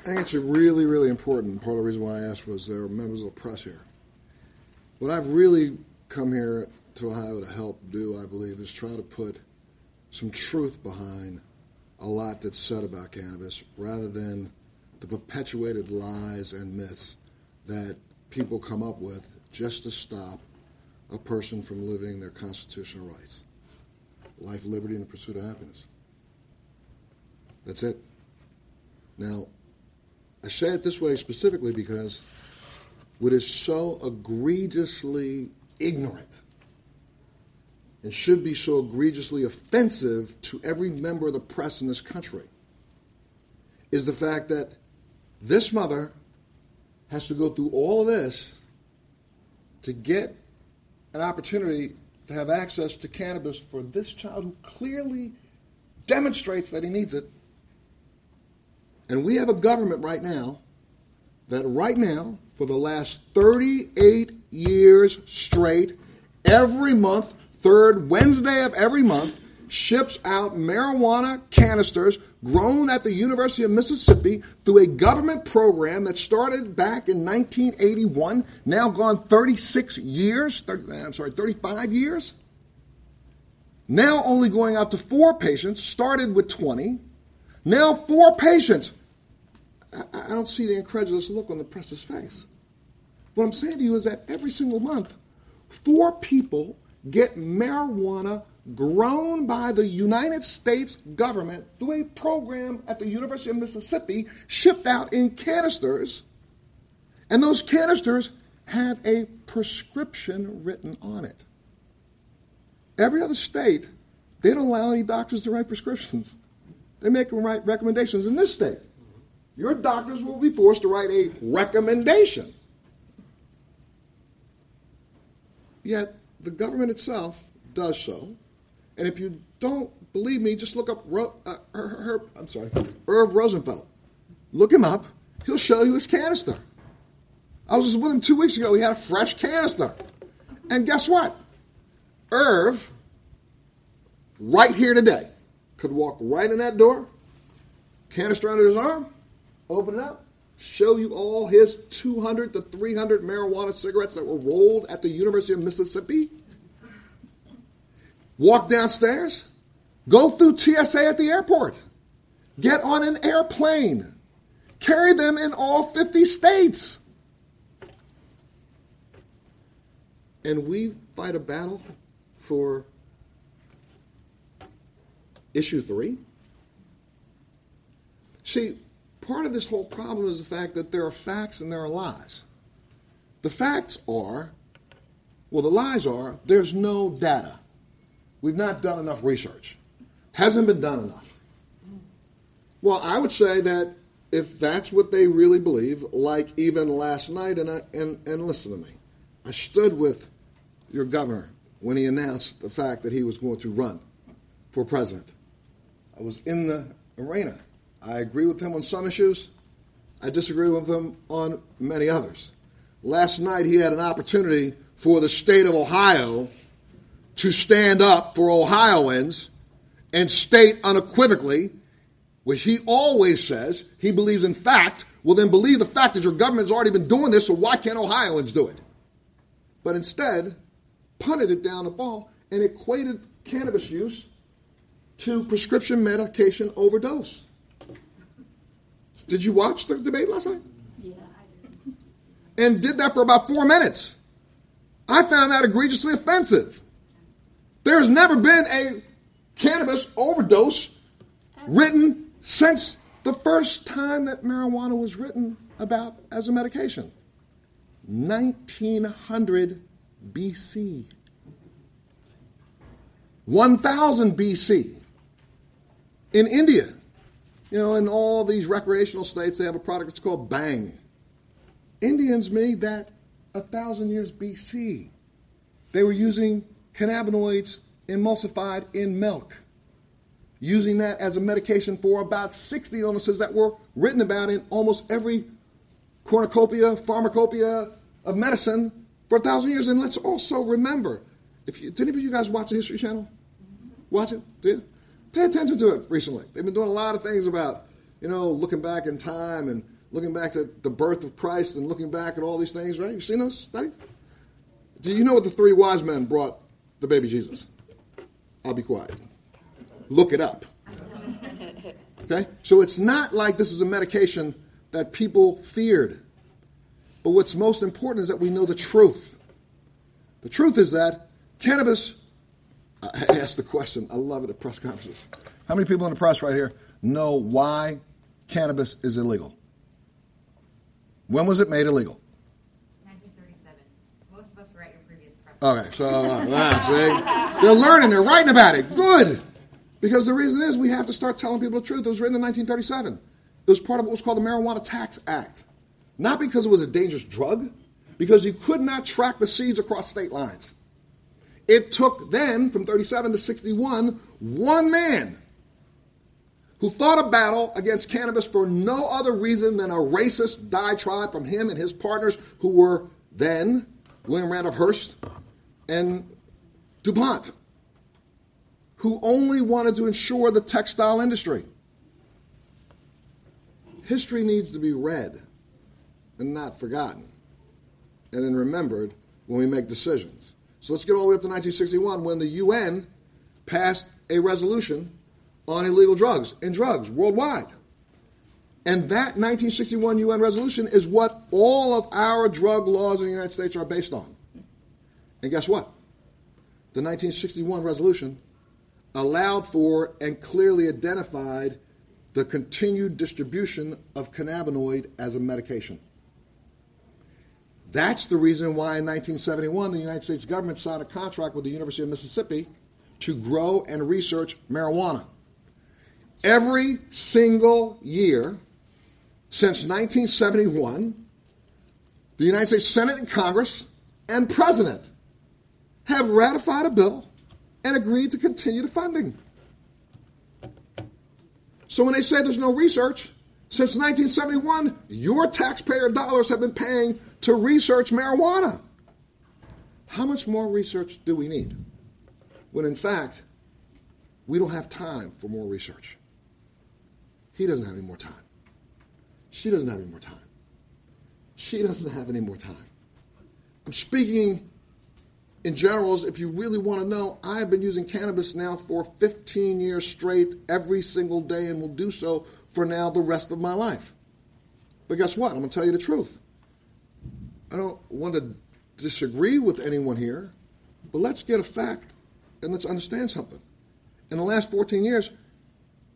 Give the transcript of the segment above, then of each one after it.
I think it's a really, really important. Part of the reason why I asked was there are members of the press here. What I've really come here to Ohio to help do, I believe, is try to put some truth behind a lot that's said about cannabis rather than the perpetuated lies and myths that people come up with just to stop a person from living their constitutional rights life, liberty, and the pursuit of happiness. That's it. Now, I say it this way specifically because what is so egregiously ignorant and should be so egregiously offensive to every member of the press in this country is the fact that this mother has to go through all of this to get an opportunity to have access to cannabis for this child who clearly demonstrates that he needs it. And we have a government right now that, right now, for the last 38 years straight, every month, third Wednesday of every month, ships out marijuana canisters grown at the University of Mississippi through a government program that started back in 1981, now gone 36 years, 30, uh, I'm sorry, 35 years. Now only going out to four patients, started with 20. Now four patients. I, don't see the incredulous look on the press's face. What I'm saying to you is that every single month, four people get marijuana grown by the United States government through a program at the University of Mississippi, shipped out in canisters. And those canisters have a prescription written on it. Every other state, they don't allow any doctors to write prescriptions. They make them write recommendations. In this state, your doctors will be forced to write a recommendation. Yet the government itself does so and if you don't believe me, just look up Ro- uh, I'm sorry, Irv Rosenfeld. Look him up. He'll show you his canister. I was just with him two weeks ago. He had a fresh canister. And guess what? Irv, right here today, could walk right in that door, canister under his arm, open it up, show you all his 200 to 300 marijuana cigarettes that were rolled at the University of Mississippi walk downstairs, go through TSA at the airport, get on an airplane, carry them in all 50 states. And we fight a battle for issue three. See, part of this whole problem is the fact that there are facts and there are lies. The facts are, well, the lies are, there's no data. We've not done enough research. Hasn't been done enough. Well, I would say that if that's what they really believe, like even last night, and, I, and, and listen to me, I stood with your governor when he announced the fact that he was going to run for president. I was in the arena. I agree with him on some issues. I disagree with him on many others. Last night, he had an opportunity for the state of Ohio to stand up for Ohioans and state unequivocally, which he always says he believes in fact, well, then believe the fact that your government's already been doing this, so why can't Ohioans do it? But instead, punted it down the ball and equated cannabis use to prescription medication overdose. Did you watch the debate last night? Yeah, I did. And did that for about four minutes. I found that egregiously offensive. There has never been a cannabis overdose written since the first time that marijuana was written about as a medication 1900 BC. 1000 BC. In India, you know, in all these recreational states, they have a product that's called Bhang. Indians made that a thousand years BC. They were using cannabinoids emulsified in milk, using that as a medication for about 60 illnesses that were written about in almost every cornucopia, pharmacopoeia of medicine for a thousand years. And let's also remember, if you, did any of you guys watch the History Channel? Watch it? Do you? Pay attention to it recently. They've been doing a lot of things about you know, looking back in time and looking back to the birth of Christ and looking back at all these things, right? You've seen those studies? Do you know what the three wise men brought the baby Jesus? I'll be quiet. Look it up. Okay? So it's not like this is a medication that people feared. But what's most important is that we know the truth. The truth is that cannabis, I asked the question, I love it at press conferences. How many people in the press right here know why cannabis is illegal? When was it made illegal? 1937. Most of us were at your previous press. Okay, so uh, see, they're learning, they're writing about it. Good. Because the reason is we have to start telling people the truth. It was written in 1937. It was part of what was called the Marijuana Tax Act. Not because it was a dangerous drug, because you could not track the seeds across state lines. It took then, from 37 to 61, one man who fought a battle against cannabis for no other reason than a racist diatribe from him and his partners who were then William Randolph Hearst and DuPont, who only wanted to ensure the textile industry. History needs to be read and not forgotten, and then remembered when we make decisions. So let's get all the way up to 1961 when the UN passed a resolution on illegal drugs and drugs worldwide. And that 1961 UN resolution is what all of our drug laws in the United States are based on. And guess what? The 1961 resolution allowed for and clearly identified the continued distribution of cannabinoid as a medication. That's the reason why in 1971 the United States government signed a contract with the University of Mississippi to grow and research marijuana. Every single year since 1971, the United States Senate and Congress and President have ratified a bill and agreed to continue the funding. So when they say there's no research, since 1971, your taxpayer dollars have been paying to research marijuana. How much more research do we need? When in fact, we don't have time for more research. He doesn't have any more time. She doesn't have any more time. She doesn't have any more time. I'm speaking in generals. If you really want to know, I have been using cannabis now for 15 years straight, every single day, and will do so for now the rest of my life. But guess what? I'm going to tell you the truth. I don't want to disagree with anyone here, but let's get a fact and let's understand something. In the last 14 years,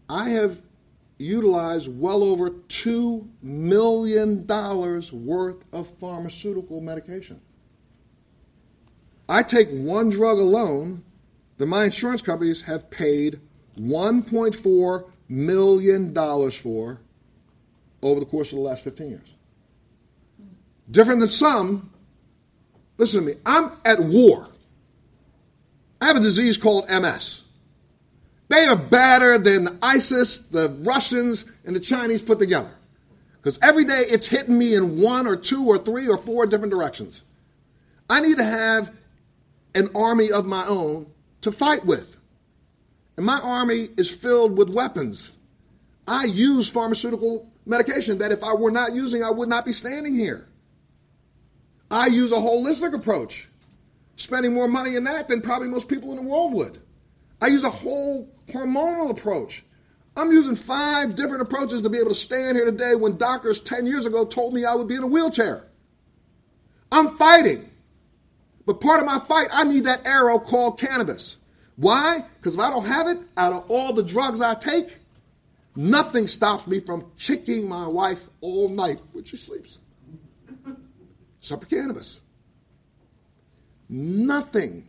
I have utilized well over $2 million worth of pharmaceutical medication. I take one drug alone that my insurance companies have paid $1.4 million for over the course of the last 15 years. Different than some, listen to me, I'm at war. I have a disease called MS. They are badder than ISIS, the Russians, and the Chinese put together. Because every day it's hitting me in one or two or three or four different directions. I need to have an army of my own to fight with. And my army is filled with weapons. I use pharmaceutical medication that if I were not using, I would not be standing here. I use a holistic approach, spending more money in that than probably most people in the world would. I use a whole hormonal approach. I'm using five different approaches to be able to stand here today when doctors 10 years ago told me I would be in a wheelchair. I'm fighting. But part of my fight, I need that arrow called cannabis. Why? Because if I don't have it, out of all the drugs I take, nothing stops me from kicking my wife all night when she sleeps. Except for cannabis. Nothing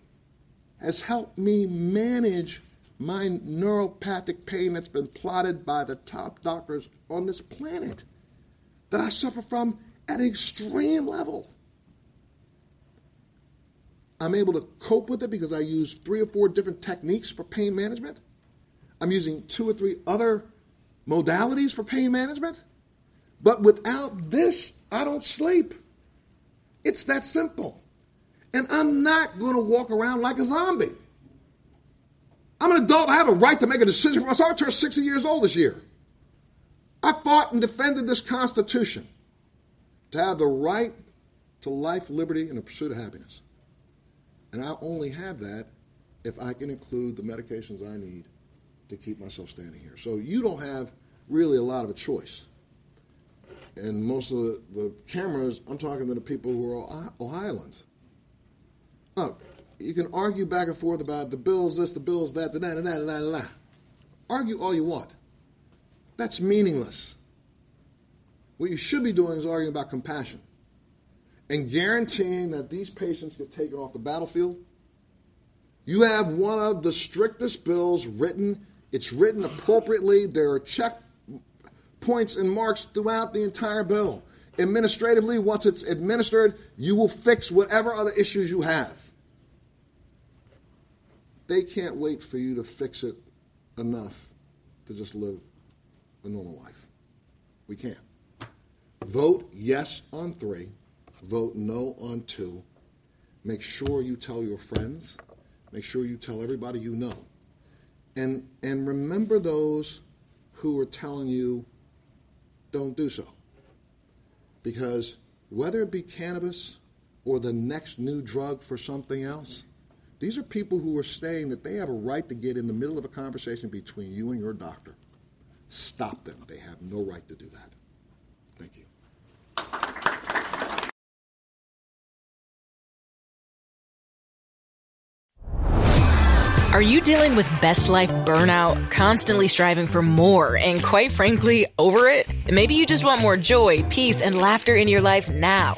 has helped me manage my neuropathic pain that's been plotted by the top doctors on this planet that I suffer from at an extreme level. I'm able to cope with it because I use three or four different techniques for pain management. I'm using two or three other modalities for pain management. But without this, I don't sleep. It's that simple. And I'm not going to walk around like a zombie. I'm an adult. I have a right to make a decision for myself. I turn 60 years old this year. I fought and defended this Constitution to have the right to life, liberty, and the pursuit of happiness. And I only have that if I can include the medications I need to keep myself standing here. So you don't have really a lot of a choice. And most of the, the cameras, I'm talking to the people who are Ohioans. Oh, you can argue back and forth about the bills this, the bills that, the that, and that, and that, and that. Argue all you want. That's meaningless. What you should be doing is arguing about compassion and guaranteeing that these patients get taken off the battlefield. You have one of the strictest bills written. It's written appropriately. There are check points and marks throughout the entire bill. Administratively, once it's administered, you will fix whatever other issues you have. They can't wait for you to fix it enough to just live a normal life. We can't. Vote yes on three, vote no on two. Make sure you tell your friends, make sure you tell everybody you know. And, and remember those who are telling you don't do so. Because whether it be cannabis or the next new drug for something else, these are people who are saying that they have a right to get in the middle of a conversation between you and your doctor. Stop them. They have no right to do that. Thank you. Are you dealing with best life burnout, constantly striving for more, and quite frankly, over it? Maybe you just want more joy, peace, and laughter in your life now.